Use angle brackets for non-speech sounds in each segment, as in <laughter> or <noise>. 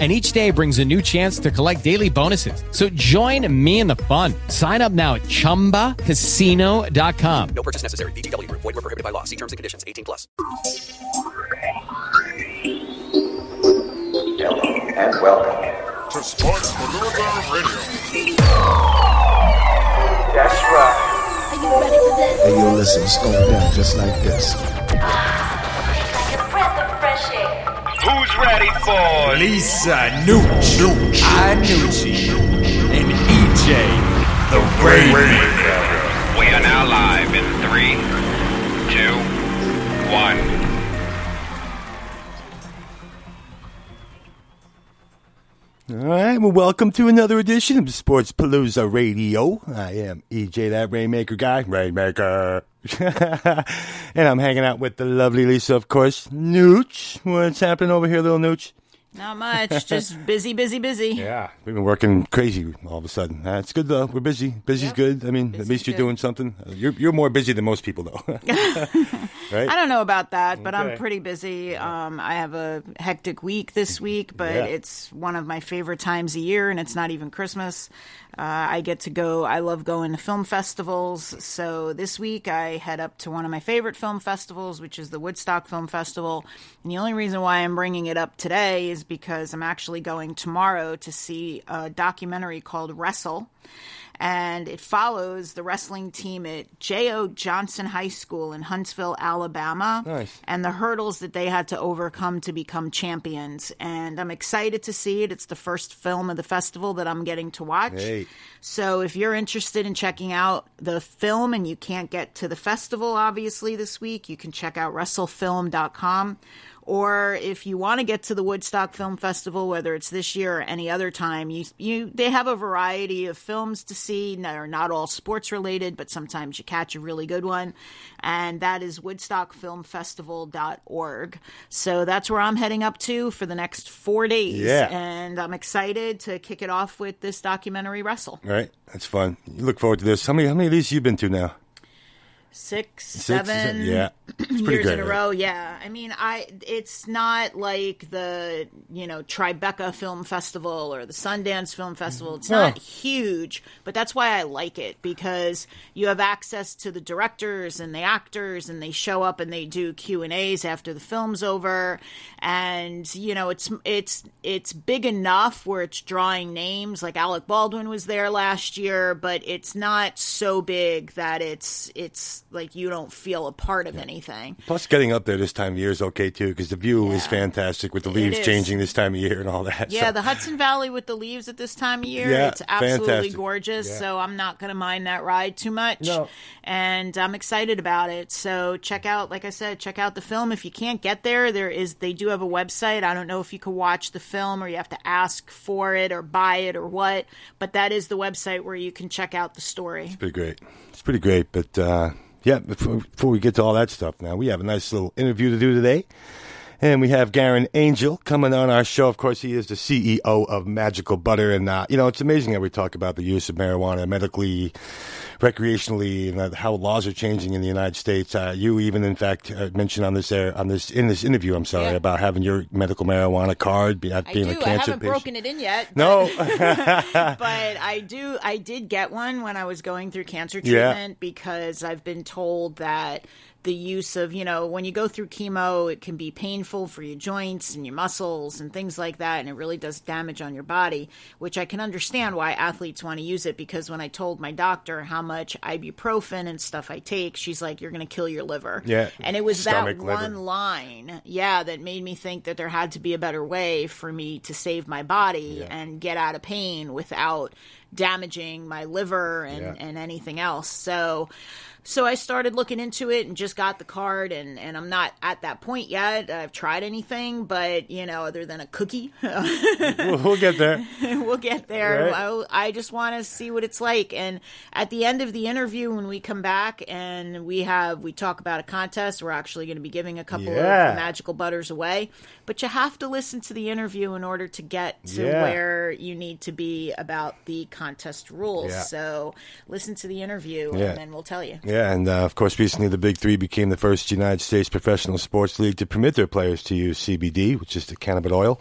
and each day brings a new chance to collect daily bonuses. So join me in the fun. Sign up now at ChumbaCasino.com. No purchase necessary. VGW. Void were prohibited by law. See terms and conditions. 18 plus. and welcome. to Sports Palooza Radio. That's right. Are you ready for this? Hey, yo, listen, it's going down just like this. Who's ready for Lisa Nooch, Iannucci, and EJ, the Rainmaker. We are now live in three, two, one. All right, well, welcome to another edition of Sports Palooza Radio. I am EJ, that Rainmaker guy, Rainmaker. <laughs> and I'm hanging out with the lovely Lisa, of course. Nooch, what's happening over here, little Nooch? Not much, just <laughs> busy, busy, busy. Yeah, we've been working crazy all of a sudden. Uh, it's good though. We're busy. Busy's Yeah. good. I mean, at least you're good. doing something. Uh, You're you're more busy than most people though. <laughs> <laughs> right? I don't know about that, but Okay. I'm pretty busy. Um, I have a hectic week this week, but Yeah. it's one of my favorite times a year, and it's not even Christmas. Uh, I get to go. I love going to film festivals. So this week I head up to one of my favorite film festivals, which is the Woodstock Film Festival. And the only reason why I'm bringing it up today is because I'm actually going tomorrow to see a documentary called Wrestle. And it follows the wrestling team at J.O. Johnson High School in Huntsville, Alabama Nice. and the hurdles that they had to overcome to become champions. And I'm excited to see it. It's the first film of the festival that I'm getting to watch. Hey. So if you're interested in checking out the film and you can't get to the festival, obviously, this week, you can check out wrestlefilm.com. Or if you want to get to the Woodstock Film Festival, whether it's this year or any other time, you you they have a variety of films to see. They're not all sports related, but sometimes you catch a really good one, and that is WoodstockFilmFestival.org. So that's where I'm heading up to for the next four days, Yeah. and I'm excited to kick it off with this documentary Wrestle. Right? That's fun. You look forward to this. How many how many of these you've been to now? Six, Six? seven, Yeah. It's years great, in a right? row. Yeah, I mean, I it's not like the you know Tribeca Film Festival or the Sundance Film Festival. It's No. not huge, but that's why I like it because you have access to the directors and the actors, and they show up and they do Q and A's after the film's over, and you know it's it's it's big enough where it's drawing names. Like Alec Baldwin was there last year, but it's not so big that it's it's like you don't feel a part of anything. Plus, getting up there this time of year is okay too because the view is fantastic with the It leaves is. changing this time of year and all that. Yeah, so- the Hudson Valley with the leaves at this time of year, Yeah, it's absolutely fantastic. gorgeous. Yeah. So I'm not going to mind that ride too much. No. And I'm excited about it. So check out, like I said, check out the film. If you can't get there, there is they do have a website. I don't know if you can watch the film or you have to ask for it or buy it or what, but that is the website where you can check out the story. It's pretty great. It's pretty great. But uh, yeah, before, before we get to all that stuff, now we have a nice little interview to do today. And we have Garyn Angel coming on our show. Of course, he is the CEO of Magical Butter. And, uh, you know, it's amazing how we talk about the use of marijuana medically, recreationally, and uh, how laws are changing in the United States. Uh, you even, in fact, uh, mentioned on this air, on this in this interview, I'm sorry, Yeah. about having your medical marijuana card, be, I being do. a cancer I haven't patient. broken it in yet. but- No. <laughs> but I do. I did get one when I was going through cancer Yeah. treatment because I've been told that the use of you know when you go through chemo, it can be painful for your joints and your muscles and things like that, and it really does damage on your body. Which I can understand why athletes want to use it because when I told my doctor how much ibuprofen and stuff I take, she's like, "You're going to kill your liver." Yeah. and it was that liver. one line, yeah, that made me think that there had to be a better way for me to save my body and get out of pain without damaging my liver and, Yeah. and anything else. So So I started looking into it and just got the card, and, and I'm not at that point yet. I've tried anything, but you know, other than a cookie, <laughs> we'll, we'll get there. <laughs> we'll get there. Right. I, I just want to see what it's like. And at the end of the interview, when we come back and we have we talk about a contest, we're actually going to be giving a couple Yeah. of magical butters away. But you have to listen to the interview in order to get to Yeah. where you need to be about the contest rules. Yeah. So listen to the interview, Yeah. and then we'll tell you. Yeah, and uh, of course, recently the Big Three became the first United States professional sports league to permit their players to use CBD, which is the cannabis oil.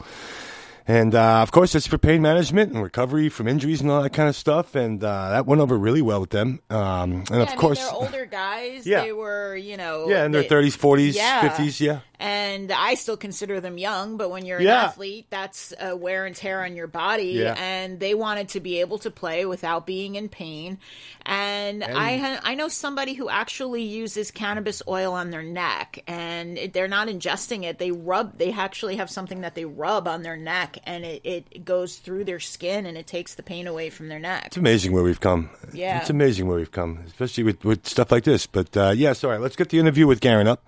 And uh, of course, it's for pain management and recovery from injuries and all that kind of stuff. And uh, that went over really well with them. Um, and Yeah, of I mean, course, they're older guys. Yeah. They were, you know, yeah, in their thirties, forties, fifties, yeah. And I still consider them young, but when you're an Yeah. athlete, that's a wear and tear on your body. Yeah. And they wanted to be able to play without being in pain. And, I ha- I know somebody who actually uses cannabis oil on their neck, and it, they're not ingesting it. They rub. They actually have something that they rub on their neck, and it, it goes through their skin, and it takes the pain away from their neck. It's amazing where we've come. Yeah. It's amazing where we've come, especially with, with stuff like this. But uh, yes, all right, let's get the interview with Garyn up.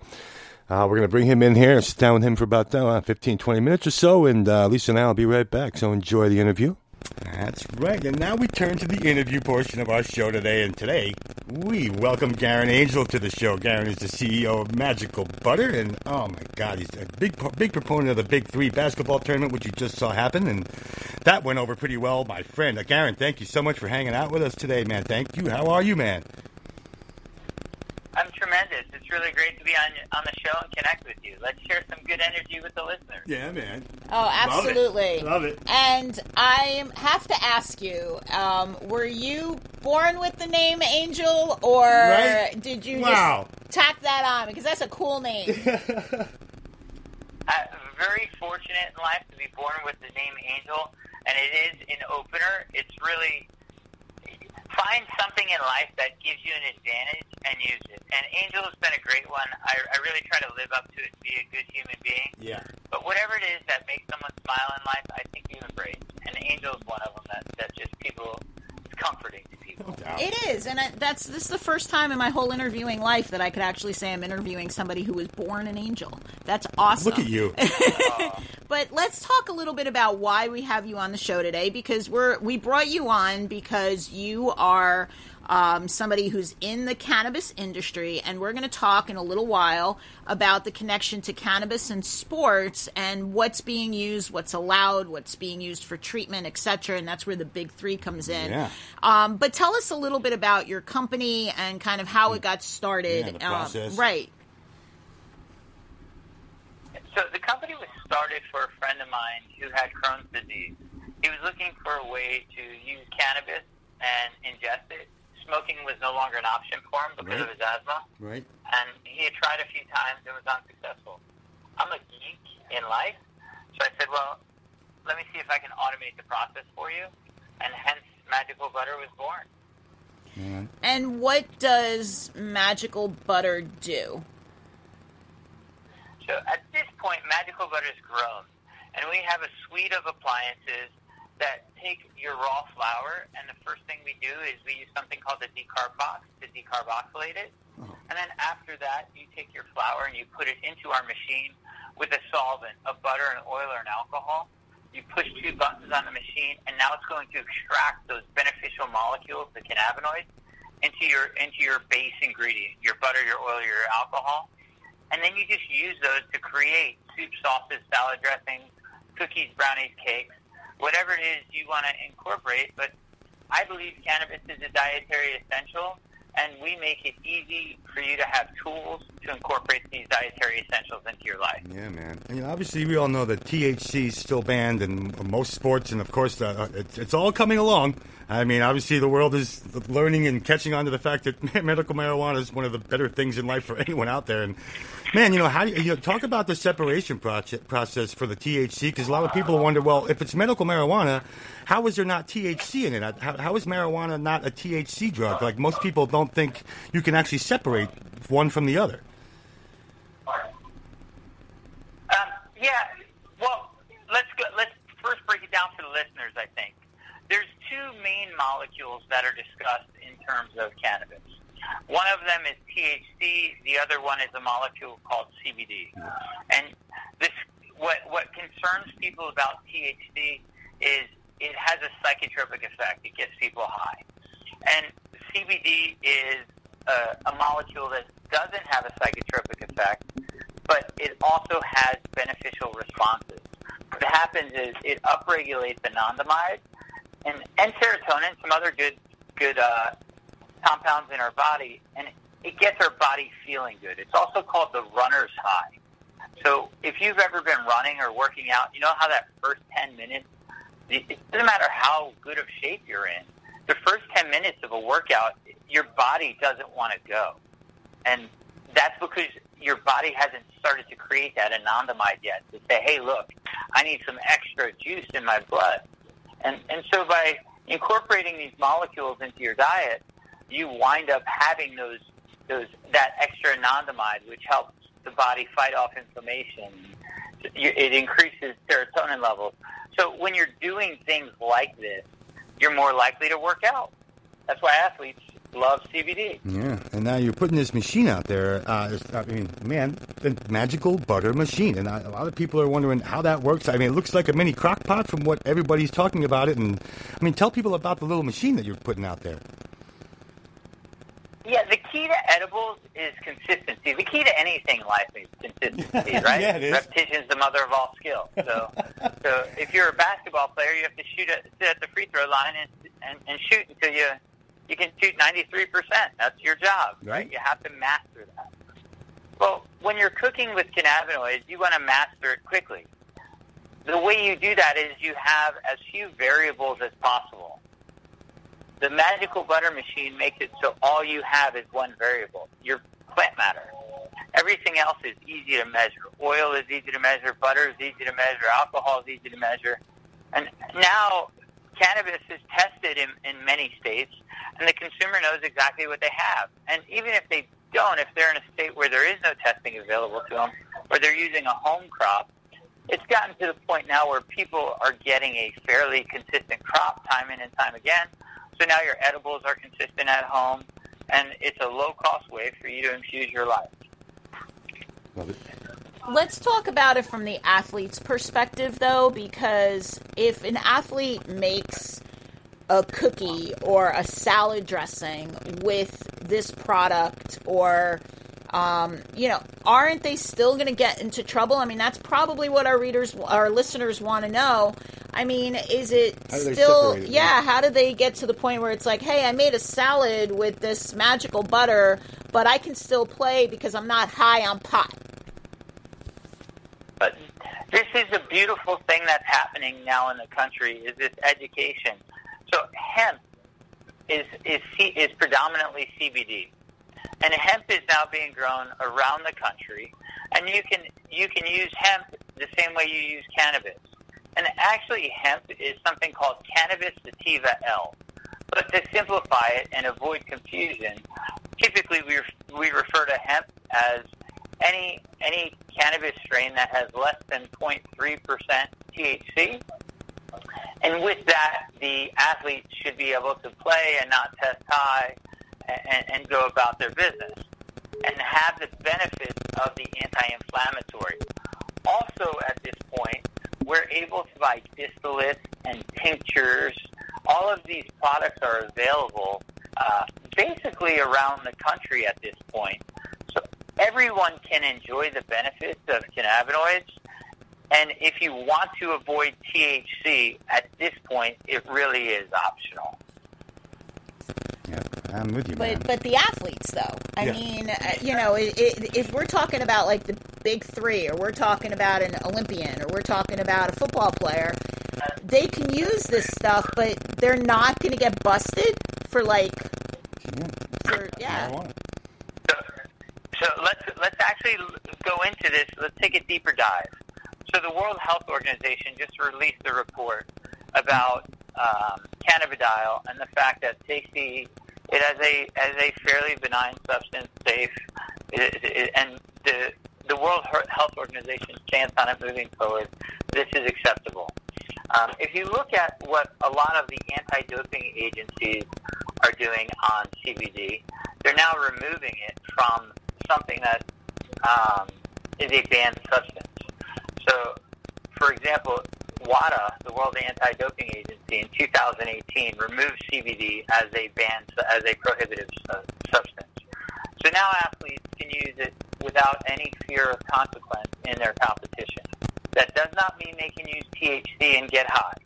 Uh, we're going to bring him in here, and sit down with him for about uh, 15, 20 minutes or so, and uh, Lisa and I will be right back. So enjoy the interview. That's right. And now we turn to the interview portion of our show today. And today, we welcome Garyn Angel to the show. Garyn is the CEO of Magical Butter. And oh my God, he's a big, big proponent of the Big Three basketball tournament, which you just saw happen. And that went over pretty well, my friend. Uh, Garyn, thank you so much for hanging out with us today, man. Thank you. How are you, man? I'm tremendous. It's really great to be on on the show and connect with you. Let's share some good energy with the listeners. Yeah, man. Oh, absolutely. Love it. And I have to ask you, um, were you born with the name Angel, or Right? did you Wow. just tack that on? Because that's a cool name. <laughs> I'm very fortunate in life to be born with the name Angel, and it is an opener. It's really find something in life that gives you an advantage and use it. And Angel has been a great one. I, I really try to live up to it be a good human being. Yeah. But whatever it is that makes someone smile in life, I think you embrace. And Angel is one of them that, that just people, it's comforting to people. it is, and I, that's this is the first time in my whole interviewing life that I could actually say I'm interviewing somebody who was born an angel. That's awesome. Look at you. <laughs> But let's talk a little bit about why we have you on the show today because we're we brought you on because you are um, somebody who's in the cannabis industry, and we're going to talk in a little while about the connection to cannabis and sports and what's being used, what's allowed, what's being used for treatment, etc. And that's where the big three comes in. Yeah. Um, but tell us a little bit about your company and kind of how it got started. Yeah, the Um, right. So the company was started for a friend of mine who had Crohn's disease. He was looking for a way to use cannabis and ingest it. Smoking was no longer an option for him because of his asthma, Right. and he had tried a few times and was unsuccessful. I'm a geek in life, so I said, well, let me see if I can automate the process for you, and hence Magical Butter was born. And what does magical butter do? So at this point, Magical Butter has grown, and we have a suite of appliances that take your raw flower, and the first thing we do is we use something called the decarb box to decarboxylate it. Oh. And then after that, you take your flower and you put it into our machine with a solvent, a butter, an oil, or an alcohol. You push two buttons on the machine, and now it's going to extract those beneficial molecules, the cannabinoids, into your into your base ingredient, your butter, your oil, your alcohol, and then you just use those to create soup, sauces, salad dressings, cookies, brownies, cakes, whatever it is you want to incorporate. But I believe cannabis is a dietary essential, and we make it easy for you to have tools to incorporate these dietary essentials into your life. Yeah, man. You know, obviously, we all know that THC is still banned in most sports, and of course, uh, it's, it's all coming along. I mean, obviously, the world is learning and catching on to the fact that <laughs> medical marijuana is one of the better things in life for <laughs> anyone out there. And man, you know, how you, know, talk about the separation proce- process for the THC? Because a lot of people wonder, well, if it's medical marijuana, how is there not THC in it? How, how is marijuana not a THC drug? Like most people don't think you can actually separate one from the other. Um, yeah. Well, let's go, let's first break it down for the listeners. I think there's two main molecules that are discussed in terms of cannabis. One of them is THC. The other one is a molecule called CBD. And this, what what concerns people about THC is it has a psychotropic effect. It gets people high. And CBD is a, a molecule that doesn't have a psychotropic effect, but it also has beneficial responses. What happens is it upregulates anandamide and, and serotonin, some other good good uh, compounds in our body, and it gets our body feeling good. It's also called the runner's high. So if you've ever been running or working out, you know how that first 10 minutes, it doesn't matter how good of shape you're in, the first 10 minutes of a workout, your body doesn't want to go. And that's because your body hasn't started to create that anandamide yet to say, hey, look, I need some extra juice in my blood. And, and so by incorporating these molecules into your diet, you wind up having those, those, that extra anandamide, which helps the body fight off inflammation. It increases serotonin levels. So when you're doing things like this, you're more likely to work out. That's why athletes love CBD. Yeah, and now you're putting this machine out there. Uh, I mean, man, the magical butter machine, and I, a lot of people are wondering how that works. I mean, it looks like a mini crock pot from what everybody's talking about it. And I mean, tell people about the little machine that you're putting out there. Yeah, the key to edibles is consistency. The key to anything in life is consistency, <laughs> right? Yeah, it is. Repetition's the mother of all skill. So, <laughs> so if you're a basketball player, you have to shoot at, sit at the free throw line and, and, and shoot until you you can shoot 93%. That's your job, right? You have to master that. Well, when you're cooking with cannabinoids, you want to master it quickly. The way you do that is you have as few variables as possible. The magical butter machine makes it so all you have is one variable, your plant matter. Everything else is easy to measure. Oil is easy to measure, butter is easy to measure, alcohol is easy to measure. And now cannabis is tested in, in many states, and the consumer knows exactly what they have. And even if they don't, if they're in a state where there is no testing available to them, or they're using a home crop, it's gotten to the point now where people are getting a fairly consistent crop time in and time again. So now your edibles are consistent at home, and it's a low-cost way for you to infuse your life. Let's talk about it from the athlete's perspective, though, because if an athlete makes a cookie or a salad dressing with this product, or, um, you know, aren't they still going to get into trouble? I mean, that's probably what our readers, our listeners want to know. I mean, is it How do they still, yeah, how do they get to the point where it's like, hey, I made a salad with this magical butter, but I can still play because I'm not high on pot? This is a beautiful thing that's happening now in the country is this education. So hemp is is is predominantly CBD, and hemp is now being grown around the country, and you can you can use hemp the same way you use cannabis. And actually, hemp is something called cannabis sativa L. But to simplify it and avoid confusion, typically we we refer to hemp as any any cannabis strain that has less than 0.3% THC. And with that, the athletes should be able to play and not test high and, and go about their business and have the benefits of the anti-inflammatory. Also, at this point, we're able to buy distillates and tinctures. All of these products are available uh, basically around the country at this point. So everyone can enjoy the benefits of cannabinoids. And if you want to avoid THC at this point, it really is optional. Yeah, I'm with you, man. But but the athletes though, I Yeah. mean, uh, you know, it, it, if we're talking about like the big three, or we're talking about an Olympian, or we're talking about a football player, they can use this stuff, but they're not going to get busted for like, for yeah. So let's let's actually go into this. Let's take a deeper dive. So the World Health Organization just released a report about um, cannabidiol and the fact that safety it has a as a fairly benign substance, safe, it, it, and the the World Health Organization stance on it moving forward. This is acceptable. Um, if you look at what a lot of the anti-doping agencies are doing on CBD, they're now removing it from something that um, is a banned substance. So, for example, WADA, the World Anti-Doping Agency, in 2018 removed CBD as a banned as a prohibitive uh, substance. So now athletes can use it without any fear of consequence in their competition. That does not mean they can use THC and get high.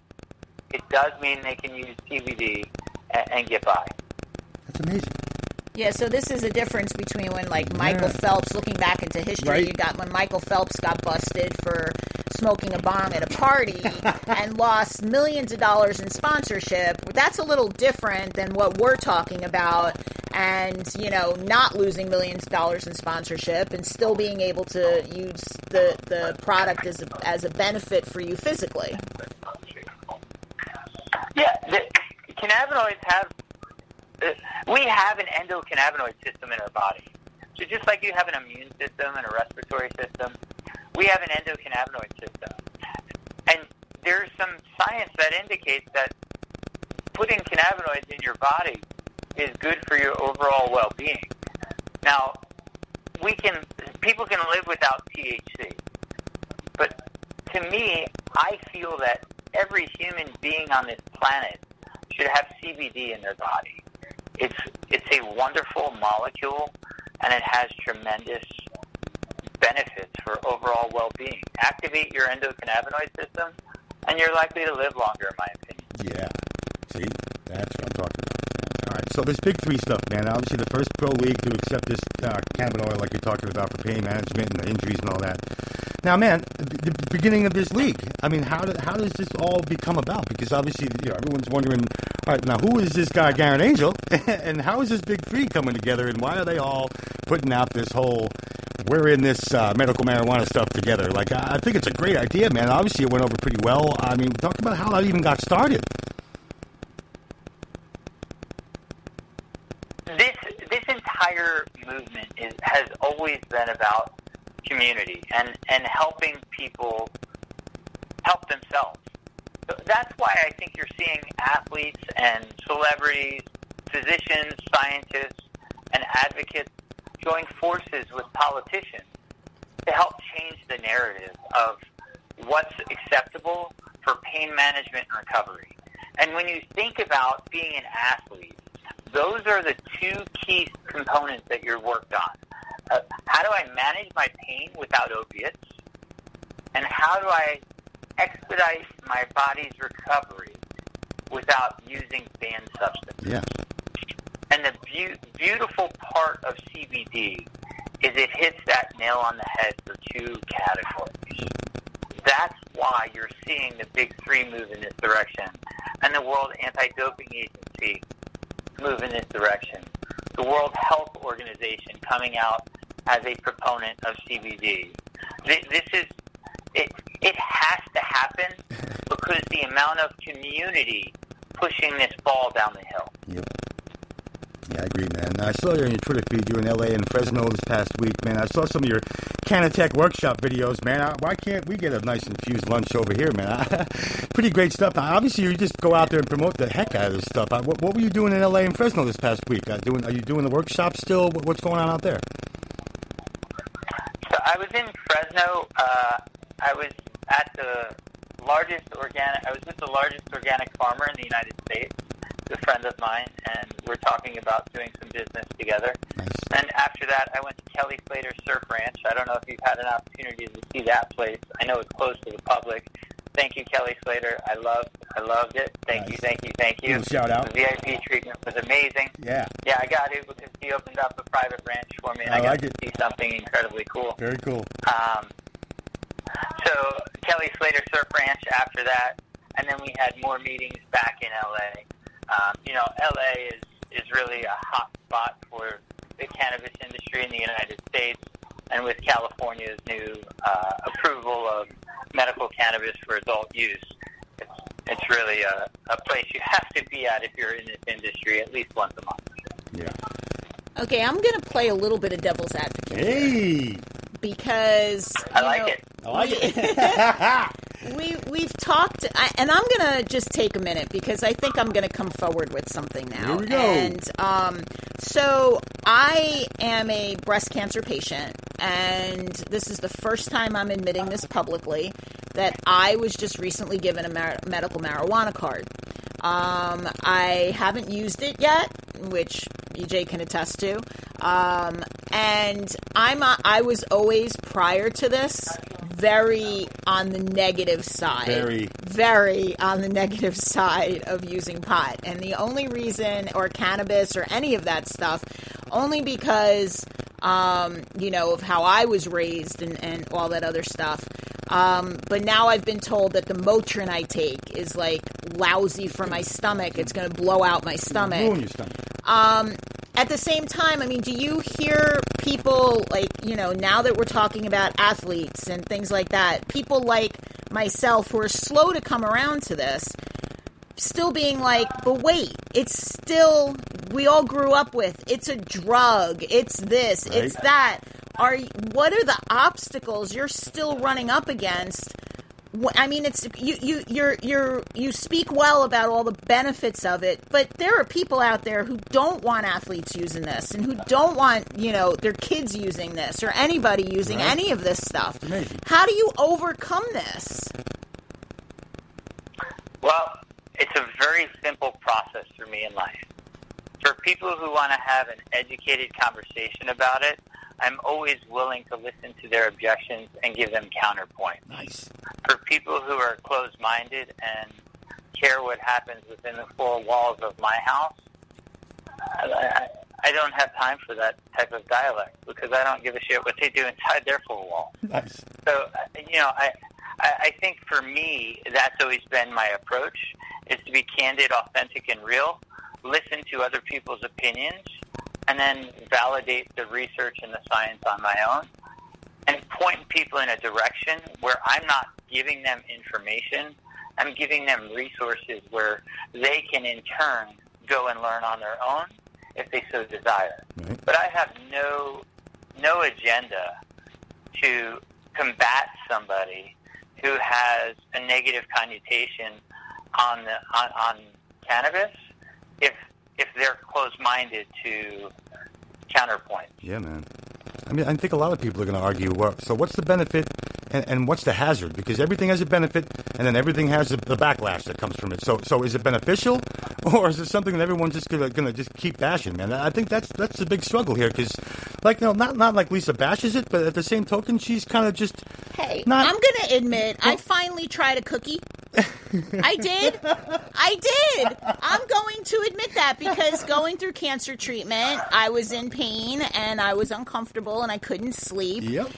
It does mean they can use CBD and, and get by. That's amazing. Yeah, so this is a difference between when, like, Michael Yeah. Phelps, looking back into history, Right. you got when Michael Phelps got busted for smoking a bomb at a party <laughs> and lost millions of dollars in sponsorship. That's a little different than what we're talking about, and, you know, not losing millions of dollars in sponsorship and still being able to use the, the product as a, as a benefit for you physically. Yeah, the cannabinoids have. We have an endocannabinoid system in our body. So just like you have an immune system and a respiratory system, we have an endocannabinoid system. And there's some science that indicates that putting cannabinoids in your body is good for your overall well-being. Now, we can people can live without THC. But to me, I feel that every human being on this planet should have CBD in their body. It's it's a wonderful molecule, and it has tremendous benefits for overall well-being. Activate your endocannabinoid system, and you're likely to live longer, in my opinion. Yeah. See, that's what I'm talking. So this big three stuff, man. Obviously, the first pro league to accept this uh, cannabinoid, like you're talking about, for pain management and the injuries and all that. Now, man, the, beginning of this league. I mean, how did how does this all become about? Because obviously, you know, everyone's wondering. All right, now who is this guy, Garyn Angel, <laughs> and how is this big three coming together, and why are they all putting out this whole? We're in this uh, medical marijuana stuff together. Like, I I think it's a great idea, man. Obviously, it went over pretty well. I mean, talk about how that even got started. this this entire movement is has always been about community and and helping people help themselves. So that's why I think you're seeing athletes and celebrities, physicians, scientists, and advocates join forces with politicians to help change the narrative of what's acceptable for pain management and recovery. And when you think about being an athlete, those are the two key components that you're worked on. Uh, how do I manage my pain without opiates? And how do I expedite my body's recovery without using banned substances? Yeah. And the beau- beautiful part of CBD is it hits that nail on the head for two categories. That's why you're seeing the big three move in this direction, and the World Anti-Doping Agency move in this direction. The World Health Organization coming out as a proponent of CBD. This, this is it. It has to happen <laughs> because the amount of community pushing this ball down the hill. Yep. Yeah, I agree, man. I saw you on your Twitter feed. You were in LA and Fresno this past week, man. I saw some of your Canatech workshop videos, man. I, why can't we get a nice infused lunch over here, man? <laughs> Pretty great stuff. Now, obviously, you just go out there and promote the heck out of this stuff. Uh, What, what were you doing in LA and Fresno this past week? Uh, doing, are you doing the workshop still? What- What's going on out there? So I was in Fresno. Uh, I was at the largest organic. I was with the largest organic farmer in the United States, a friend of mine, and we're talking about doing some business together. And after that, I went to Kelly Slater Surf Ranch. I don't know if you've had an opportunity to see that place. I know it's close to the public. Thank you, Kelly Slater. I loved, I loved it. Thank you, thank you, thank you. Little shout out. The VIP treatment was amazing. Yeah. Yeah, I got it because he opened up a private ranch for me, and I I, got like to it. see something incredibly cool. Very cool. Um, so Kelly Slater Surf Ranch after that, and then we had more meetings back in LA. Um, you know, LA is is really a hot spot for the cannabis industry in the United States, and with California's new uh, approval of medical cannabis for adult use, it's, it's really a, a place you have to be at if you're in this industry at least once a month. Yeah. Okay, I'm going to play a little bit of devil's advocate Hey. because I like know, it. I like it. <laughs> <laughs> we we've talked, I, and I'm gonna just take a minute because I think I'm gonna come forward with something now. Here we go. And um, so I am a breast cancer patient, and this is the first time I'm admitting this publicly that I was just recently given a mar- medical marijuana card. Um, I haven't used it yet, which EJ can attest to. Um, and I'm a, I was always prior to this very on the negative side. Very. very on the negative <laughs> side of using pot. And the only reason or cannabis or any of that stuff only because um, you know, of how I was raised and, and all that other stuff. Um, but now I've been told that the Motrin I take is like lousy for my stomach. It's going to blow out my stomach. Ruin your stomach. Um, at the same time, I mean, do you hear people like, you know, now that we're talking about athletes and things like that, people like myself who are slow to come around to this, still being like, but wait, it's still, we all grew up with, it's a drug, it's this, it's that. Are what are the obstacles you're still running up against? Wh- I mean, it's you you you're you're you speak well about all the benefits of it, but there are people out there who don't want athletes using this and who don't want you know their kids using this or anybody using Right. any of this stuff. How do you overcome this? Well, it's a very simple process for me in life. For people who want to have an educated conversation about it, I'm always willing to listen to their objections and give them counterpoint. Nice. For people who are closed-minded and care what happens within the four walls of my house, I, I, don't have time for that type of dialect because I don't give a shit what they do inside their four walls. Nice. So, uh, you know, I, I I think for me, that's always been my approach, is to be candid, authentic, and real, listen to other people's opinions, and then validate the research and the science on my own, and point people in a direction where I'm not giving them information, I'm giving them resources where they can in turn go and learn on their own if they so desire. Right. But I have no no agenda to combat somebody who has a negative connotation on the on, on cannabis if if they're closed minded to counterpoint. Yeah, man. I mean, I think a lot of people are going to argue. Well, so what's the benefit and, and what's the hazard? Because everything has a benefit, and then everything has the, the backlash that comes from it. So, so is it beneficial, <laughs> or is it something that everyone's just going to just keep bashing? Man, I think that's that's the big struggle here. Because, like, no, not not like Lisa bashes it, but at the same token, she's kind of just Hey, Not- I'm to admit, I oh. finally tried a cookie. <laughs> I did. I did. I'm going to admit that because going through cancer treatment, I was in pain and I was uncomfortable and I couldn't sleep. Yep.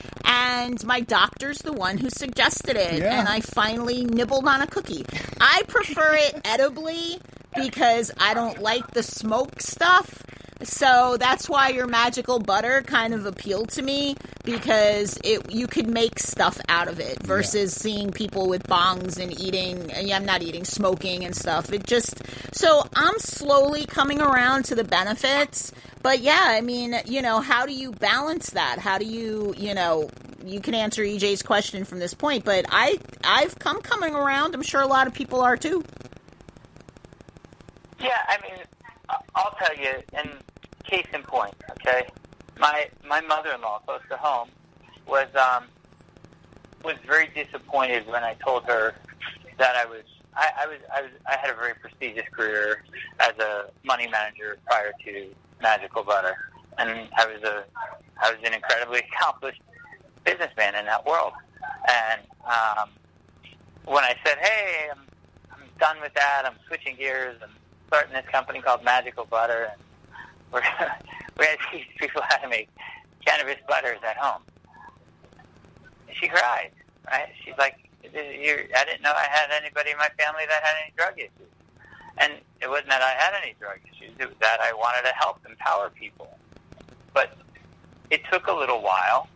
And my doctor's the one who suggested it. Yeah. And I finally nibbled on a cookie. I prefer it <laughs> edibly because I don't like the smoke stuff. So that's why your magical butter kind of appealed to me because it you could make stuff out of it versus seeing people with bongs and eating yeah, I'm not eating smoking and stuff. It just so I'm slowly coming around to the benefits. But yeah, I mean, you know, how do you balance that? How do you, you know, you can answer EJ's question from this point, but I I've come coming around. I'm sure a lot of people are too. Yeah, I mean, I- I'll tell you, and case in point, okay, my my mother-in-law, close to home, was um, was very disappointed when I told her that I was I, I was I was I had a very prestigious career as a money manager prior to Magical Butter, and I was a I was an incredibly <laughs> accomplished businessman in that world, and um, when I said, "Hey, I'm I'm done with that. I'm switching gears. And starting this company called Magical Butter, and we're going <laughs> to <laughs> teach people how to make cannabis butters at home." She cried. Right? She's like, You're, "I didn't know I had anybody in my family that had any drug issues." And it wasn't that I had any drug issues; it was that I wanted to help empower people. But it took a little while,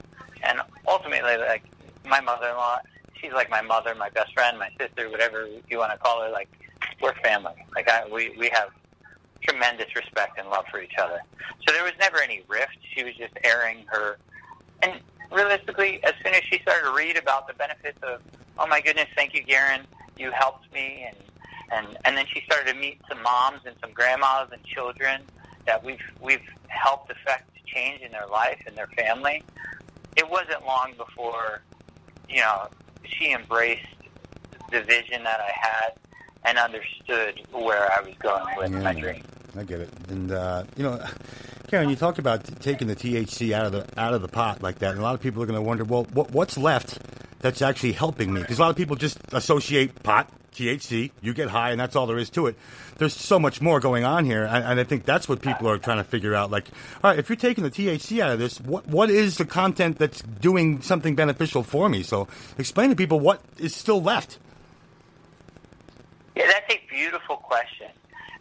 and ultimately, like my mother-in-law, she's like my mother, my best friend, my sister, whatever you want to call her. Like we're family. Like I, we we have tremendous respect and love for each other. So there was never any rift. She was just airing her. And realistically, as soon as she started to read about the benefits of "Oh my goodness, thank you, Garyn. You helped me." And and and then she started to meet some moms and some grandmas and children that we've we've helped affect change in their life and their family. It wasn't long before, you know, she embraced the vision that I had and understood where I was going with Yeah, my dream. I get it. And uh, you know, Garyn, you talked about taking the THC out of the out of the pot like that, and a lot of people are going to wonder, well, what, what's left that's actually helping me? Because a lot of people just associate pot, THC, you get high, and that's all there is to it. There's so much more going on here, and, and I think that's what people are trying to figure out. Like, all right, if you're taking the THC out of this, what what is the content that's doing something beneficial for me? So, explain to people what is still left. Yeah, that's a beautiful question.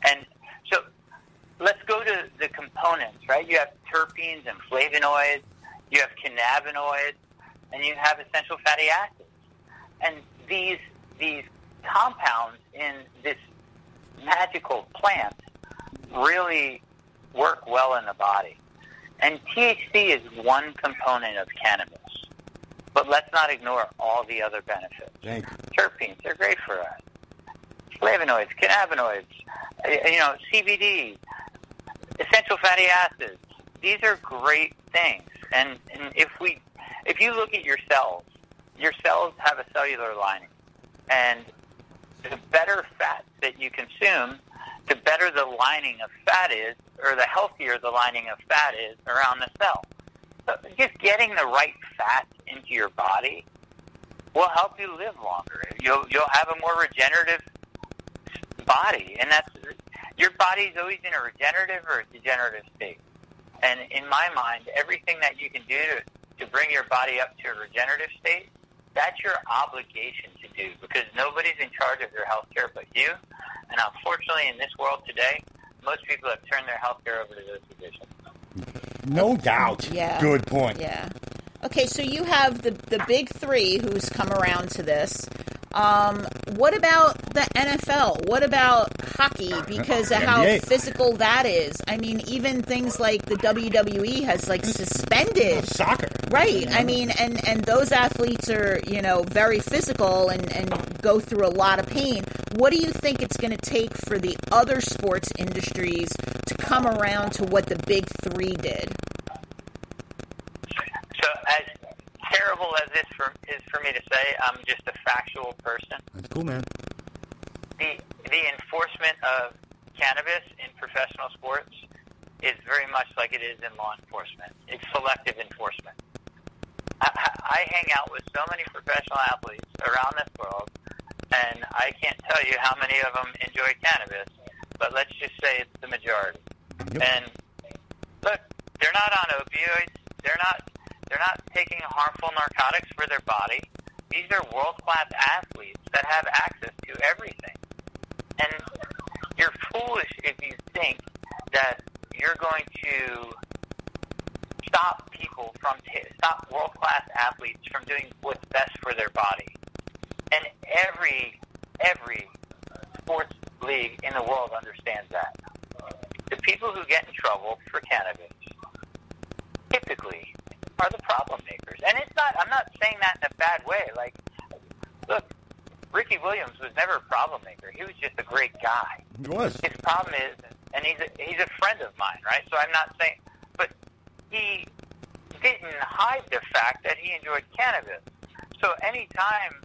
And so let's go to the components, right? You have terpenes and flavonoids, you have cannabinoids, and you have essential fatty acids. And these these compounds in this magical plant really work well in the body. And THC is one component of cannabis. But let's not ignore all the other benefits. Thank you. Terpenes, they're great for us flavonoids, cannabinoids, you know, CBD, essential fatty acids. These are great things. And, and if we, if you look at your cells, your cells have a cellular lining, and the better fat that you consume, the better the lining of fat is, or the healthier the lining of fat is around the cell. So just getting the right fat into your body will help you live longer. You'll you'll have a more regenerative body, and that's your body's always in a regenerative or a degenerative state. And in my mind, everything that you can do to, to bring your body up to a regenerative state, that's your obligation to do because nobody's in charge of your health care but you. And unfortunately, in this world today, most people have turned their health care over to those physicians. No doubt. Yeah. Good point. Yeah. Okay, so you have the the big three who's come around to this. Um, what about the NFL? What about hockey? Because of how NBA. physical that is. I mean, even things like the WWE has like suspended Soccer. Right. I mean, and and those athletes are you know very physical and and go through a lot of pain. What do you think it's going to take for the other sports industries to come around to what the big three did? So, as terrible as this for, is for me to say, I'm just a factual person. That's cool, man. the the enforcement of cannabis in professional sports is very much like it is in law enforcement. It's selective enforcement. I, I hang out with so many professional athletes around this world, and I can't tell you how many of them enjoy cannabis, but let's just say it's the majority. And look, they're not on opioids. They're not. They're not taking harmful narcotics for their body. These are world class athletes that have access to everything. And you're foolish if you think that you're going to stop people from t- stop world class athletes from doing what's best for their body. And every every sports league in the world understands that. The people who get in trouble for cannabis typically are the problem makers. And it's not I'm not saying that in a bad way. Like look, Ricky Williams was never a problem maker. He was just a great guy. It was. His problem is, and he's a, he's a friend of mine, right? So I'm not saying, but he didn't hide the fact that he enjoyed cannabis. So anytime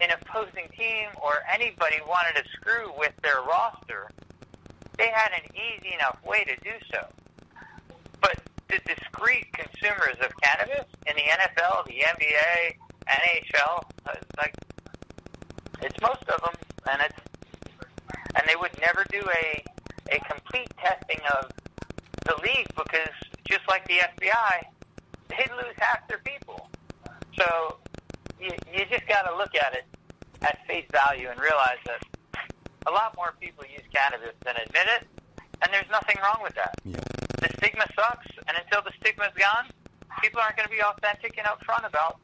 an opposing team or anybody wanted to screw with their roster, they had an easy enough way to do so. But the discreet consumers of cannabis in the NFL, the NBA, NHL, uh, like it's most of them, and it's and they would never do a a complete testing of the league because just like the FBI, they'd lose half their people. So you, you just got to look at it at face value and realize that a lot more people use cannabis than admit it, and there's nothing wrong with that. Stigma sucks, and until the stigma's gone, people aren't going to be authentic and upfront about,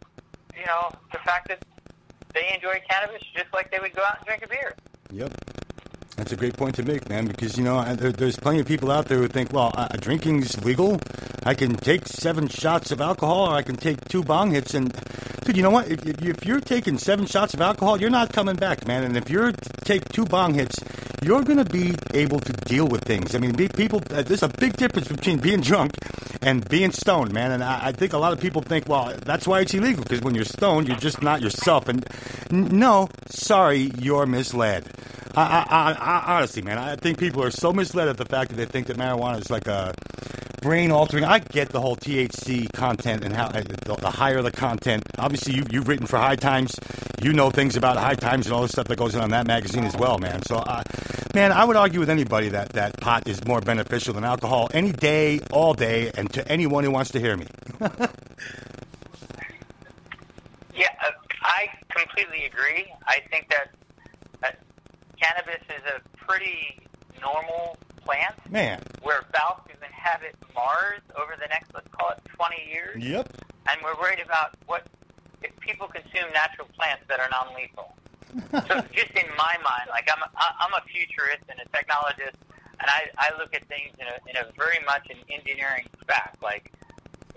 you know, the fact that they enjoy cannabis just like they would go out and drink a beer. Yep. That's a great point to make, man, because, you know, there, there's plenty of people out there who think, well, uh, drinking's legal. I can take seven shots of alcohol or I can take two bong hits. And Dude, you know what? If, if, you're taking seven shots of alcohol, you're not coming back, man. And if you're take two bong hits, you're going to be able to deal with things. I mean, people, uh, there's a big difference between being drunk and being stoned, man. And I, I think a lot of people think, well, that's why it's illegal because when you're stoned, you're just not yourself. And no, sorry, you're misled. I, I, I, I, honestly, man, I think people are so misled at the fact that they think that marijuana is like a brain altering. I get the whole THC content and how the, higher the content. Obviously, you, you've written for High Times. You know things about High Times and all the stuff that goes on in that magazine as well, man. So, uh, man, I would argue with anybody that, that pot is more beneficial than alcohol any day, all day, and to anyone who wants to hear me. <laughs> Yeah, uh, I completely agree. I think that uh, cannabis is a pretty normal plant. Man. We're about to inhabit Mars over the next, let's call it, 20 years. Yep. And we're worried about what if people consume natural plants that are non-lethal. <laughs> so just in my mind, like I'm, a, I'm a futurist and a technologist, and I, I look at things in a, in a very much an engineering fact. Like,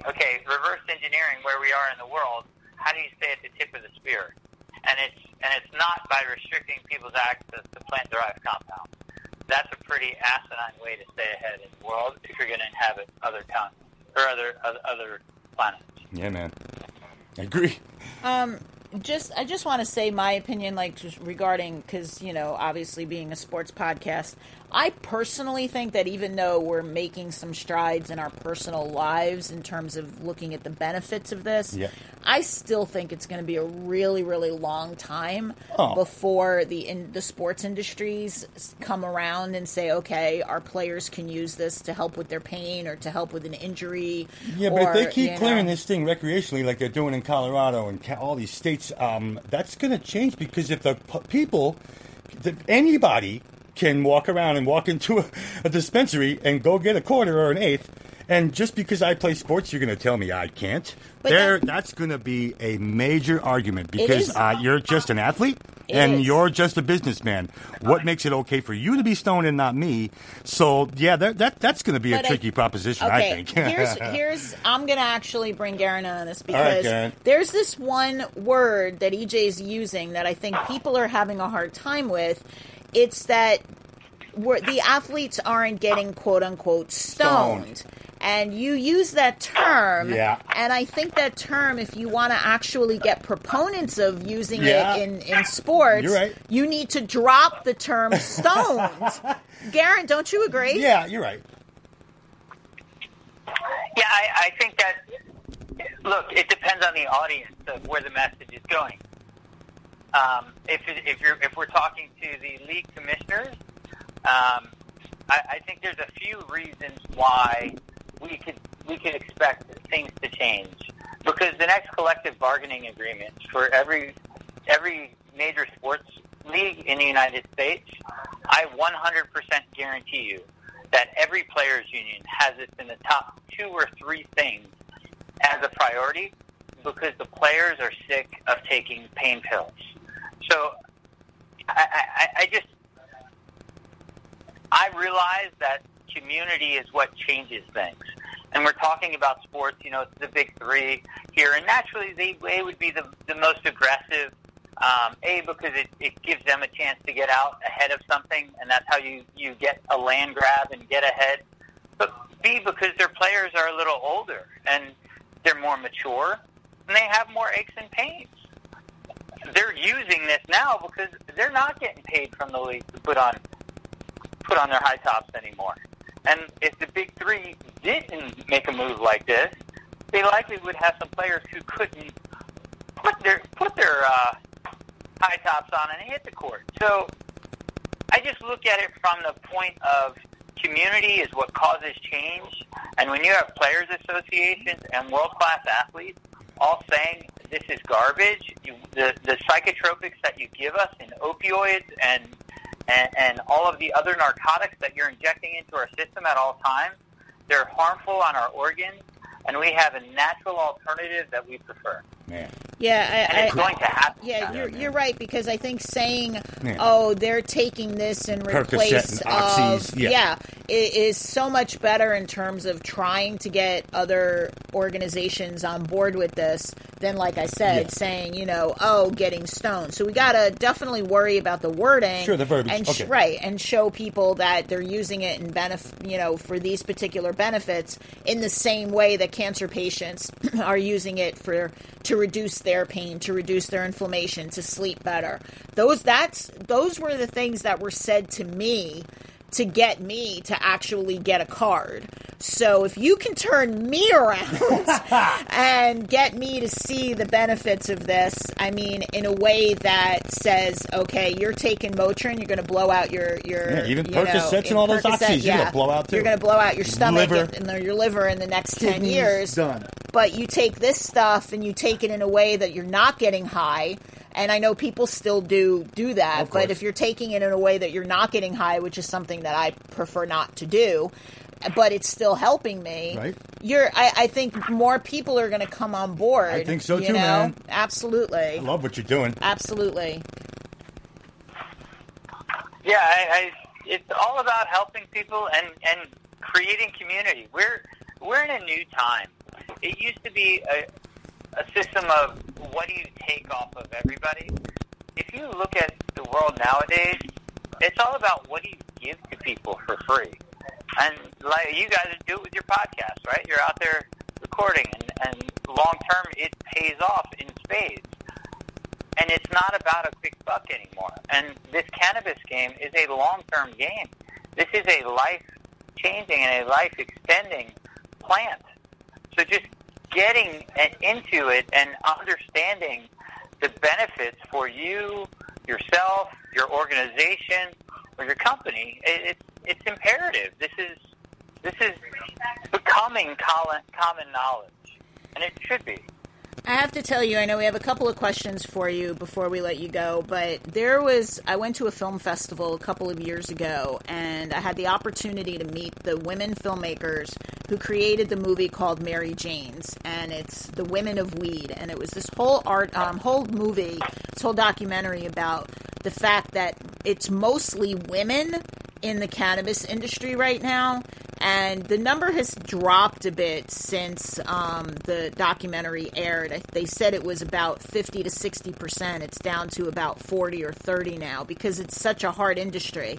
okay, reverse engineering where we are in the world. How do you stay at the tip of the spear? And it's and it's not by restricting people's access to plant-derived compounds. That's a pretty asinine way to stay ahead in the world if you're going to inhabit other continents or other other, other planets. Yeah, man. I agree. Um, just I just want to say my opinion, like just regarding because you know obviously being a sports podcast, I personally think that even though we're making some strides in our personal lives in terms of looking at the benefits of this, Yeah. I still think it's going to be a really really long time Oh. before the in, the sports industries come around and say, okay, our players can use this to help with their pain or to help with an injury. Yeah, but if they keep clearing know. this thing recreationally, like they're doing in Colorado and all these states, um, that's going to change because if the p- people, the, anybody can walk around and walk into a, a dispensary and go get a quarter or an eighth, and just because I play sports, you're going to tell me I can't. But there, that- that's going to be a major argument because is. uh, you're just an athlete. And is. you're just a businessman. What makes it okay for you to be stoned and not me? So yeah, that, that that's going to be a But I- tricky proposition. Okay, I think. <laughs> here's here's I'm gonna actually bring Garyn on this because Garyn. there's this one word that EJ is using that I think people are having a hard time with. It's that we're, the athletes aren't getting quote unquote stoned. Stoned. And you use that term, Yeah. and I think that term, if you want to actually get proponents of using Yeah. it in, in sports, You're right. you need to drop the term stoned. <laughs> Garyn, don't you agree? yeah, you're right. Yeah, I, I think that. Look, it depends on the audience of where the message is going. Um, if it, if you're if we're talking to the league commissioners, um, I, I think there's a few reasons why we could we could expect things to change. Because the next collective bargaining agreement for every every major sports league in the United States, I 100% guarantee you that every players union has it in the top two or three things as a priority because the players are sick of taking pain pills. So I, I, I just I realize that community is what changes things. And we're talking about sports, you know, it's the big three here, and naturally they, they would be the, the most aggressive. Um, a because it, it gives them a chance to get out ahead of something, and that's how you you get a land grab and get ahead. But B because their players are a little older and they're more mature, and they have more aches and pains. They're using this now because they're not getting paid from the league to put on put on their high tops anymore. And if the big three didn't make a move like this, they likely would have some players who couldn't put their put their uh, high tops on and hit the court. So I just look at it from the point of community is what causes change. And when you have players associations and world class athletes all saying this is garbage, the the psychotropics that you give us in opioids and and, and all of the other narcotics that you're injecting into our system at all times, they're harmful on our organs, and we have a natural alternative that we prefer. Man. Yeah, And I, it's I, going to happen. Yeah, you're, you're right because I think saying, Yeah. "Oh, they're taking this in Percocet replace and Oxys, of yeah. yeah, i- is so much better in terms of trying to get other organizations on board with this than, like I said, Yeah. saying, you know, oh, getting stoned. So we got to definitely worry about the wording. Sure, the verbiage. And sh- Okay. right, and show people that they're using it in benef- you know, for these particular benefits in the same way that cancer patients <clears throat> are using it for to reduce their pain, to reduce their inflammation, to sleep better. Those that's those were the things that were said to me to get me to actually get a card. So if you can turn me around <laughs> and get me to see the benefits of this, I mean, in a way that says, okay, you're taking Motrin, you're going to blow out your your Yeah, even Percocets and all those Percocet, oxys, you're gonna blow out, too. You're going to blow out your stomach Liver. and, and your liver in the next ten years. done. But you take this stuff and you take it in a way that you're not getting high. And I know people still do do that, but if you're taking it in a way that you're not getting high, which is something that I prefer not to do, but it's still helping me. Right. You're. I, I think more people are going to come on board. I think so you too, know? man. Absolutely. I love what you're doing. Absolutely. Yeah, I, I, it's all about helping people and, and creating community. We're we're in a new time. It used to be a, a system of what do you take off of everybody. If you look at the world nowadays, it's all about what do you give to people for free. And like you guys do it with your podcast, right? You're out there recording, and, and long term, it pays off in spades and it's not about a quick buck anymore. And this cannabis game is a long-term game. This is a life-changing and a life-extending plant. So just getting into it and understanding the benefits for you, yourself, your organization, or your company, it, it's it's imperative. This is this is becoming common knowledge, and it should be. I have to tell you, I know we have a couple of questions for you before we let you go, but there was, I went to a film festival a couple of years ago, and I had the opportunity to meet the women filmmakers who created the movie called Mary Jane's, and it's The Women of Weed, and it was this whole art, um, whole movie, this whole documentary about the fact that it's mostly women in the cannabis industry right now, and the number has dropped a bit since um, the documentary aired. They said it was about 50 to 60 percent. It's down to about 40 or 30 now because it's such a hard industry.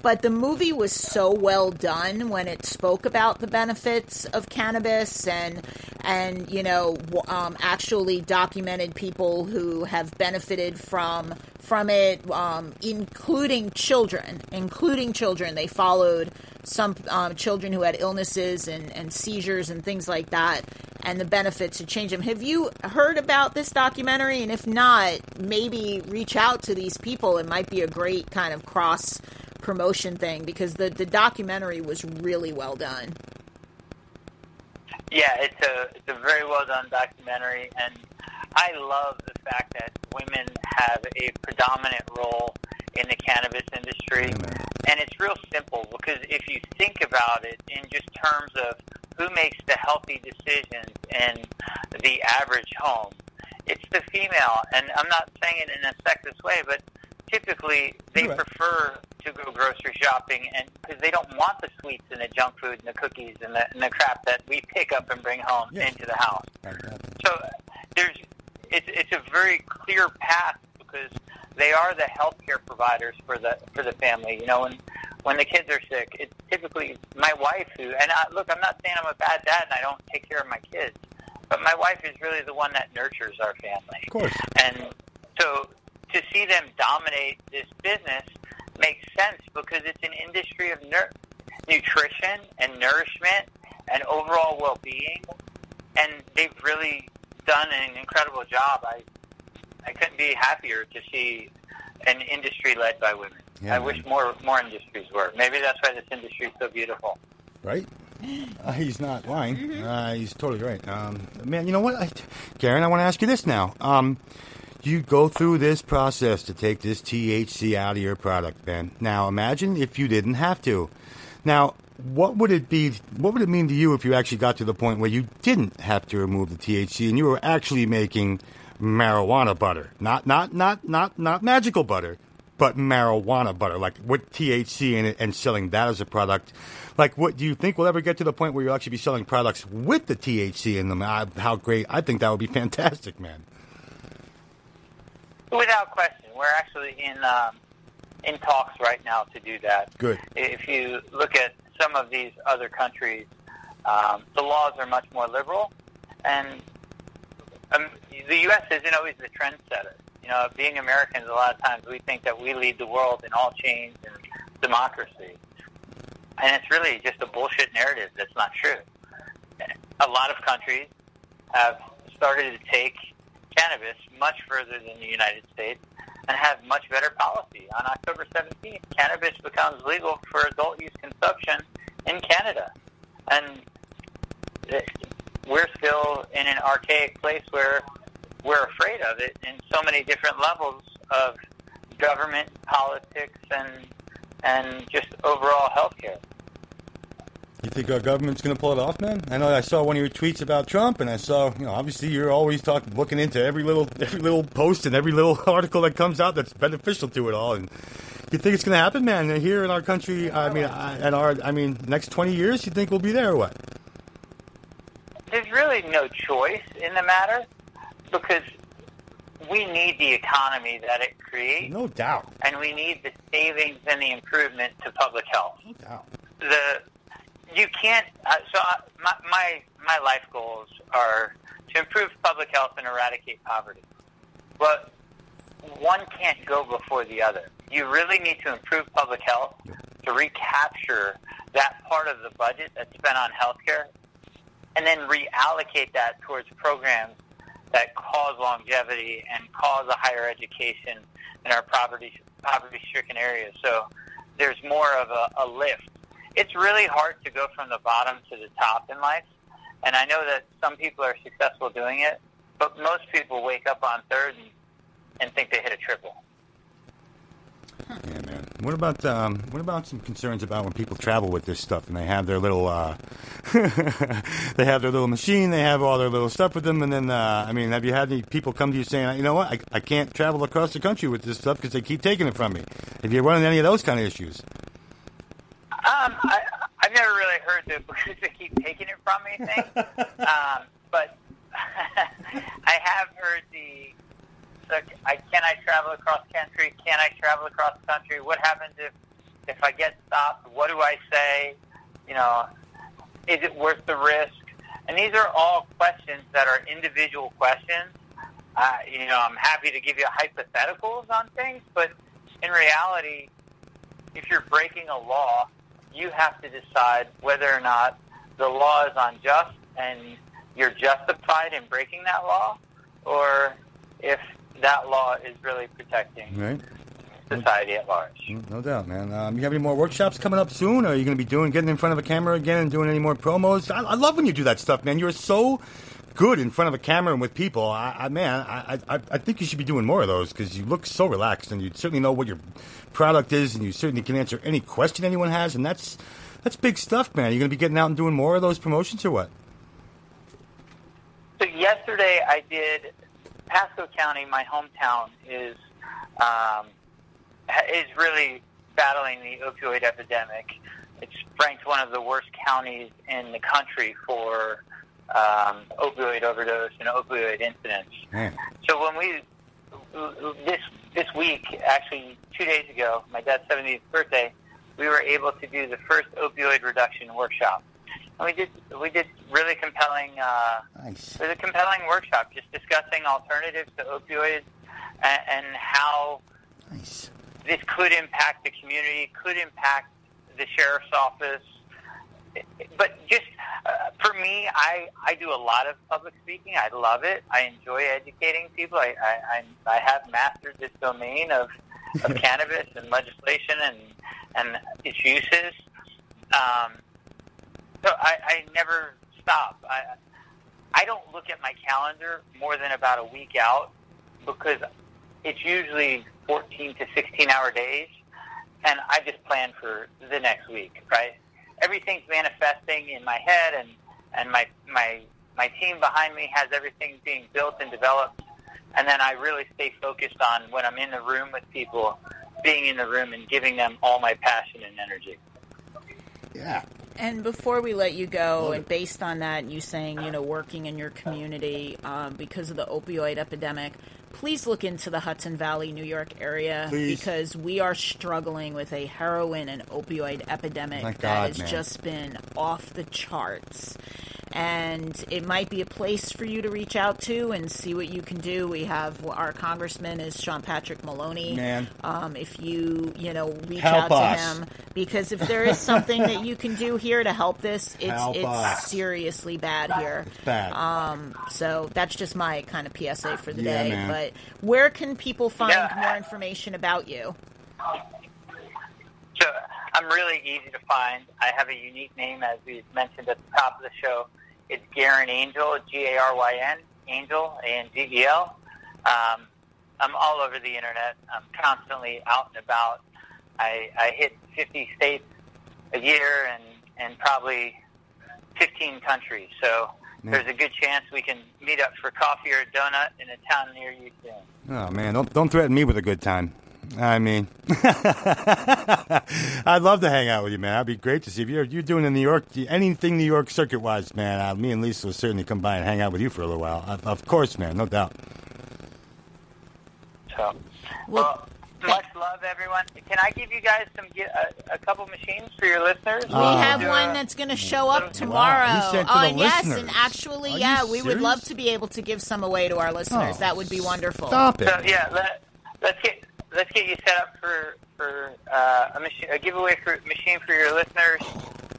But the movie was so well done when it spoke about the benefits of cannabis and and you know um, actually documented people who have benefited from from it, um, including children, including children. They followed some um, children who had illnesses and, and seizures and things like that, and the benefits to change them. Have you heard about this documentary? And if not, maybe reach out to these people. It might be a great kind of cross promotion thing because the, the documentary was really well done. Yeah, it's a it's a very well done documentary, and I love the fact that women have a predominant role in the cannabis industry, and it's real simple because if you think about it in just terms of who makes the healthy decisions in the average home, it's the female, and I'm not saying it in a sexist way, but typically they right. prefer to go grocery shopping and because they don't want the sweets and the junk food and the cookies and the, and the crap that we pick up and bring home Yes. into the house. So uh, there's it's it's a very clear path because they are the healthcare providers for the for the family. You know, when when the kids are sick, it's typically my wife who. And I, look, I'm not saying I'm a bad dad and I don't take care of my kids, but my wife is really the one that nurtures our family. Of course. And so to see them dominate this business makes sense because it's an industry of nur- nutrition and nourishment and overall well-being, and they've really done an incredible job. I I couldn't be happier to see an industry led by women. Yeah, I man. wish more more industries were. Maybe that's why this industry is so beautiful. right? Uh, he's not lying. Mm-hmm. Uh, he's totally right. Um, man, you know what, I, Garyn? I want to ask you this now. Um, you go through this process to take this THC out of your product, man. Now, imagine if you didn't have to. Now, what would it be? What would it mean to you if you actually got to the point where you didn't have to remove the THC and you were actually making marijuana butter, not not not not not magical butter, but marijuana butter, like with THC in it, and selling that as a product. Like, what do you think we'll ever get to the point where you'll actually be selling products with the THC in them? Uh, how great! I think that would be <laughs> fantastic, man. Without question, we're actually in um, in talks right now to do that. Good. If you look at some of these other countries, um, the laws are much more liberal, and um, the U.S. isn't always the trendsetter. You know, being Americans, a lot of times we think that we lead the world in all change and democracy, and it's really just a bullshit narrative that's not true. A lot of countries have started to take cannabis much further than the United States and have much better policy. On October 17th, cannabis becomes legal for adult use consumption in Canada. And we're still in an archaic place where we're afraid of it in so many different levels of government, politics, and and just overall healthcare. You think our government's going to pull it off, man? I know I saw one of your tweets about Trump, and I saw, you know, obviously you're always talking, looking into every little, every little post and every little <laughs> article that comes out that's beneficial to it all. And you think it's going to happen, man? Here in our country, I mean, I, and our, I mean, next twenty years, you think we'll be there or what? There's really no choice in the matter because we need the economy that it creates. No doubt. and we need the savings and the improvement to public health. No doubt. The you can't. Uh, so uh, my, my my life goals are to improve public health and eradicate poverty. But one can't go before the other. You really need to improve public health to recapture that part of the budget that's spent on healthcare, and then reallocate that towards programs that cause longevity and cause a higher education in our poverty poverty stricken areas. So there's more of a, a lift. It's really hard to go from the bottom to the top in life, and I know that some people are successful doing it, but most people wake up on third and, and think they hit a triple. What about um, what about some concerns about when people travel with this stuff and they have their little uh, <laughs> they have their little machine, they have all their little stuff with them, and then uh, I mean, have you had any people come to you saying, you know what, I, I can't travel across the country with this stuff because they keep taking it from me? Have you run into any of those kind of issues? Um, I, I've never really heard the <laughs> because they keep taking it from me thing, <laughs> um, but I have heard the. Look, I can I travel across country? Can I travel across country? What happens if if I get stopped? What do I say? You know, is it worth the risk? And these are all questions that are individual questions. Uh, you know, I'm happy to give you hypotheticals on things, but in reality, if you're breaking a law, you have to decide whether or not the law is unjust and you're justified in breaking that law, or if that law is really protecting Right. society at large. Mm, No doubt, man. Um, you have any more workshops coming up soon? Or are you going to be doing getting in front of a camera again and doing any more promos? I, I love when you do that stuff, man. You're so good in front of a camera and with people. I, I man, I, I, I think you should be doing more of those because you look so relaxed and you certainly know what your product is and you certainly can answer any question anyone has. And that's that's big stuff, man. Are You're going to be getting out and doing more of those promotions or what? So yesterday I did Pasco County, my hometown, is um, is really battling the opioid epidemic. It's ranked one of the worst counties in the country for um, opioid overdose and opioid incidents. Man. So when we this this week, actually two days ago, my dad's 70th birthday, we were able to do the first opioid reduction workshop. We did we did really compelling uh, Nice. it was a compelling workshop, just discussing alternatives to opioids and, and how Nice. this could impact the community, could impact the sheriff's office. But just uh, for me, I, I do a lot of public speaking. I love it. I enjoy educating people. I, I, I, I have mastered this domain of, of <laughs> cannabis and legislation and, and its uses. Um, so I, I never stop. I, I don't look at my calendar more than about a week out because it's usually 14 to 16 hour days, and I just plan for the next week, right? Everything's manifesting in my head, and, and my, my, my team behind me has everything being built and developed, and then I really stay focused on when I'm in the room with people being in the room and giving them all my passion and energy. Yeah. And before we let you go, and based on that, you saying, you know, working in your community um, because of the opioid epidemic, please look into the Hudson Valley, New York area Please. because we are struggling with a heroin and opioid epidemic that has man. just been off the charts. And it might be a place for you to reach out to and see what you can do. We have our congressman is Sean Patrick Maloney. Man. um, if you you know reach Help out us. to him because if there is something that you can do here to help this, it's Help it's us. seriously bad here. It's bad. Um, so that's just my kind of PSA for the Yeah, day. man. But where can people find Yeah. more information about you? So I'm really easy to find. I have a unique name, as we mentioned at the top of the show. It's Garyn Angel, G-A-R-Y-N, Angel, A-N-G-E-L. Um, I'm all over the internet. I'm constantly out and about. I, I hit 50 states a year and, and probably 15 countries. So there's a good chance we can meet up for coffee or a donut in a town near you soon. Oh man, don't don't threaten me with a good time. I mean, <laughs> I'd love to hang out with you, man. It'd be great to see if you're you're doing in New York anything New York circuit wise, man. Uh, me and Lisa will certainly come by and hang out with you for a little while. Uh, of course, man, no doubt. So, well, much love, everyone. Can I give you guys some gi- a, a couple machines for your listeners? We have one that's going to show up tomorrow. You said to oh, the and yes, and actually, Are yeah, we would love to be able to give some away to our listeners. Oh, that would be wonderful. Stop it. So yeah, let, let's get let's get you set up for for uh, a, machine, a giveaway for machine for your listeners.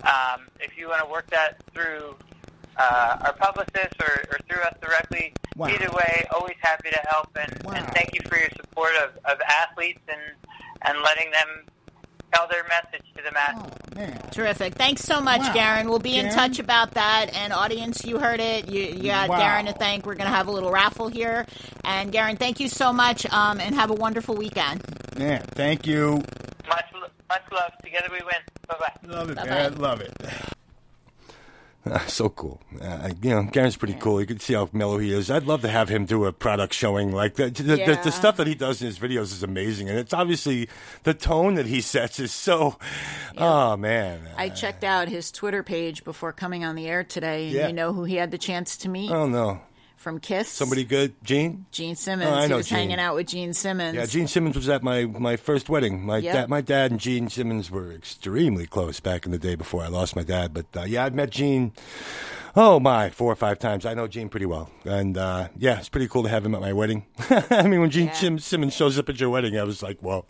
Um, if you want to work that through uh, our publicist or, or through us directly, Wow. either way, always happy to help. And, and thank you for your support of, of athletes and and letting them tell their message to the masses. Oh, man. Terrific. Thanks so much, Wow. Garyn. We'll be in touch about that. And audience, you heard it. You, you got Wow. Garyn to thank. We're going to have a little raffle here. And Garyn, thank you so much. Um, and have a wonderful weekend. Yeah, thank you. Much much love. Together we win. Bye bye. Love it, Bye-bye. man. Love it. Uh, <laughs> so cool. Uh, you know, Garyn's pretty cool. You can see how mellow he is. I'd love to have him do a product showing. Like the the, the, Yeah. the stuff that he does in his videos is amazing, and it's obviously the tone that he <laughs> sets is so. Oh man. I checked out his Twitter page before coming on the air today. And Yeah. you know who he had the chance to meet Oh no. From Kiss? Somebody good, Gene? Gene Simmons. Oh, I he know was Gene. hanging out with Gene Simmons. Yeah, Gene Simmons was at my, my first wedding. My Yep. dad, my dad and Gene Simmons were extremely close back in the day before I lost my dad. But uh, yeah, I've met Gene. Oh my, four or five times. I know Gene pretty well, and uh, yeah, it's pretty cool to have him at my wedding. <laughs> I mean, when Gene Yeah. Sim- Simmons shows up at your wedding, I was like, whoa.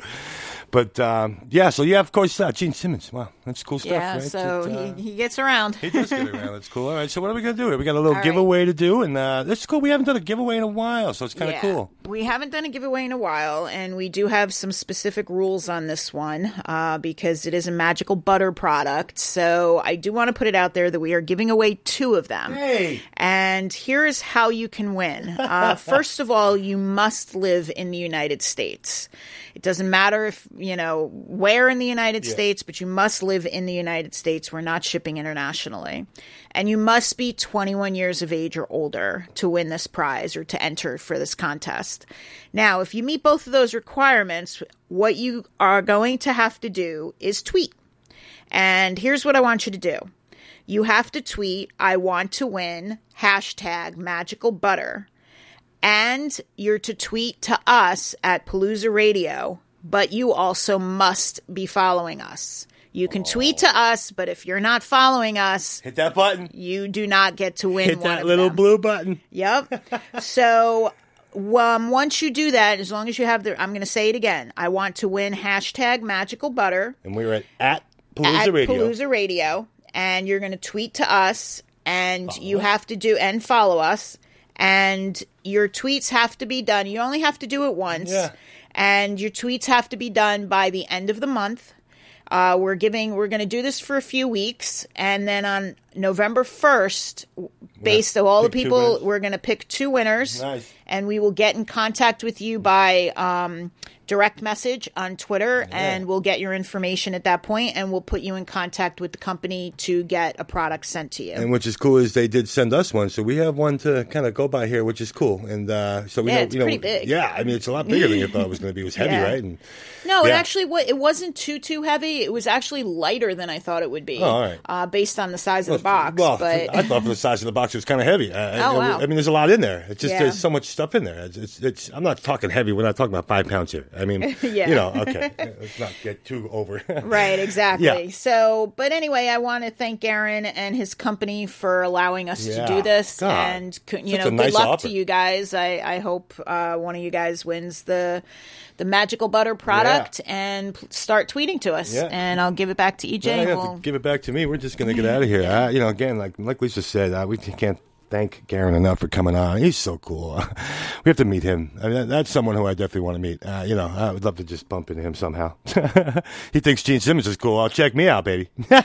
But um, yeah, so yeah, of course, uh, Gene Simmons. Wow, that's cool stuff. Yeah, right? so It, uh, he, he gets around. he does get around. That's cool. All right, so what are we gonna do? Here? We got a little All right. giveaway to do, and uh, that's cool. We haven't done a giveaway in a while, so it's kind of Yeah. cool. We haven't done a giveaway in a while, and we do have some specific rules on this one uh, because it is a magical butter product. So I do want to put it out there that we are giving away two of them. Hey. And here is how you can win. Uh, <laughs> first of all, you must live in the United States. It doesn't matter if, you know, where in the United States, but you must live in the United States. We're not shipping internationally. And you must be 21 years of age or older to win this prize or to enter for this contest. Now, if you meet both of those requirements, what you are going to have to do is tweet. And here's what I want you to do. You have to tweet, I want to win, hashtag magical butter. And you're to tweet to us at Palooza Radio, but you also must be following us. You can tweet to us, but if you're not following us, Hit that button. you do not get to win Hit that little them. blue button. Yep. <laughs> so um, once you do that, as long as you have the, I'm going to say it again. I want to win hashtag magical butter And we're at, at Palooza at Radio. Palooza Radio, and you're going to tweet to us, and you have to do and follow us, and your tweets have to be done. You only have to do it once, Yeah. and your tweets have to be done by the end of the month. Uh, we're giving. We're going to do this for a few weeks, and then on November first, based on all the people, we're going to pick two winners, Nice. and we will get in contact with you by um, direct message on Twitter, and we'll get your information at that point, and we'll put you in contact with the company to get a product sent to you. And which is cool is they did send us one, so we have one to kind of go by here, which is cool. And uh, so we Yeah, know, it's you know, pretty big. Yeah, I mean it's a lot bigger than you thought it was going to be. It was heavy, <laughs> Yeah. right? And No, it actually it wasn't too too heavy. It was actually lighter than I thought it would be. Oh, all right. uh, based on the size of the box. Well, but <laughs> I thought for the size of the box it was kind of heavy. Uh, Oh, wow. I mean, there's a lot in there. It's just Yeah. there's so much stuff in there. It's, it's, it's I'm not talking heavy. We're not talking about five pounds here. I mean, <laughs> Yeah. you know, okay, let's not get too over. <laughs> Right, exactly. Yeah. So, but anyway, I want to thank Aaron and his company for allowing us Yeah. to do this, God, and you such know, good nice luck offer. to you guys. I I hope uh, one of you guys wins the the magical butter product and p- start tweeting to us, Yeah. and I'll give it back to EJ. I have we'll- to give it back to me. We're just going to get out of here. Uh, you know, again, like like Lisa said, uh, we can't thank Garyn enough for coming on. He's so cool. <laughs> we have to meet him. I mean, that- that's someone who I definitely want to meet. Uh, you know, I would love to just bump into him somehow. <laughs> he thinks Gene Simmons is cool. I'll check me out, baby. <laughs> All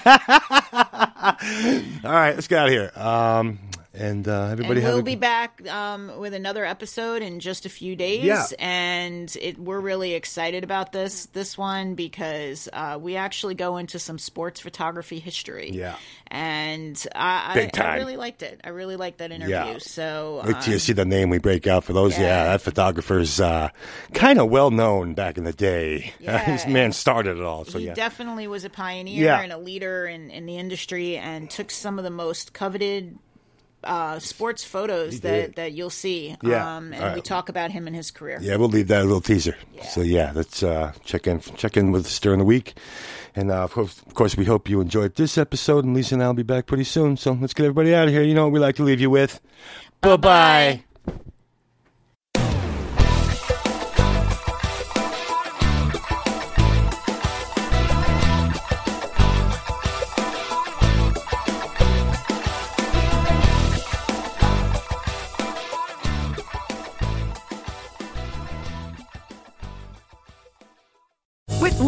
right, let's get out of here. Um, and uh, everybody and have we'll a be back um, with another episode in just a few days. Yeah. And it, we're really excited about this this one because uh, we actually go into some sports photography history. Yeah. And I, I, Big I time. really liked it. I really liked that interview. Yeah. So Wait till you um, see the name we break out for those. Yeah, yeah. that photographer's uh, kind of well known back in the day. <laughs> Yeah. this man started it all. So he yeah, definitely was a pioneer Yeah. and a leader in, in the industry and took some of the most coveted uh, sports photos that, that you'll see. Yeah. Um, and All we talk about him and his career. Yeah, we'll leave that a little teaser. So yeah, let's uh, check in check in with us during the week, and uh, of, course, of course, we hope you enjoyed this episode. And Lisa and I'll be back pretty soon. So let's get everybody out of here. You know what we like to leave you with. Bye bye.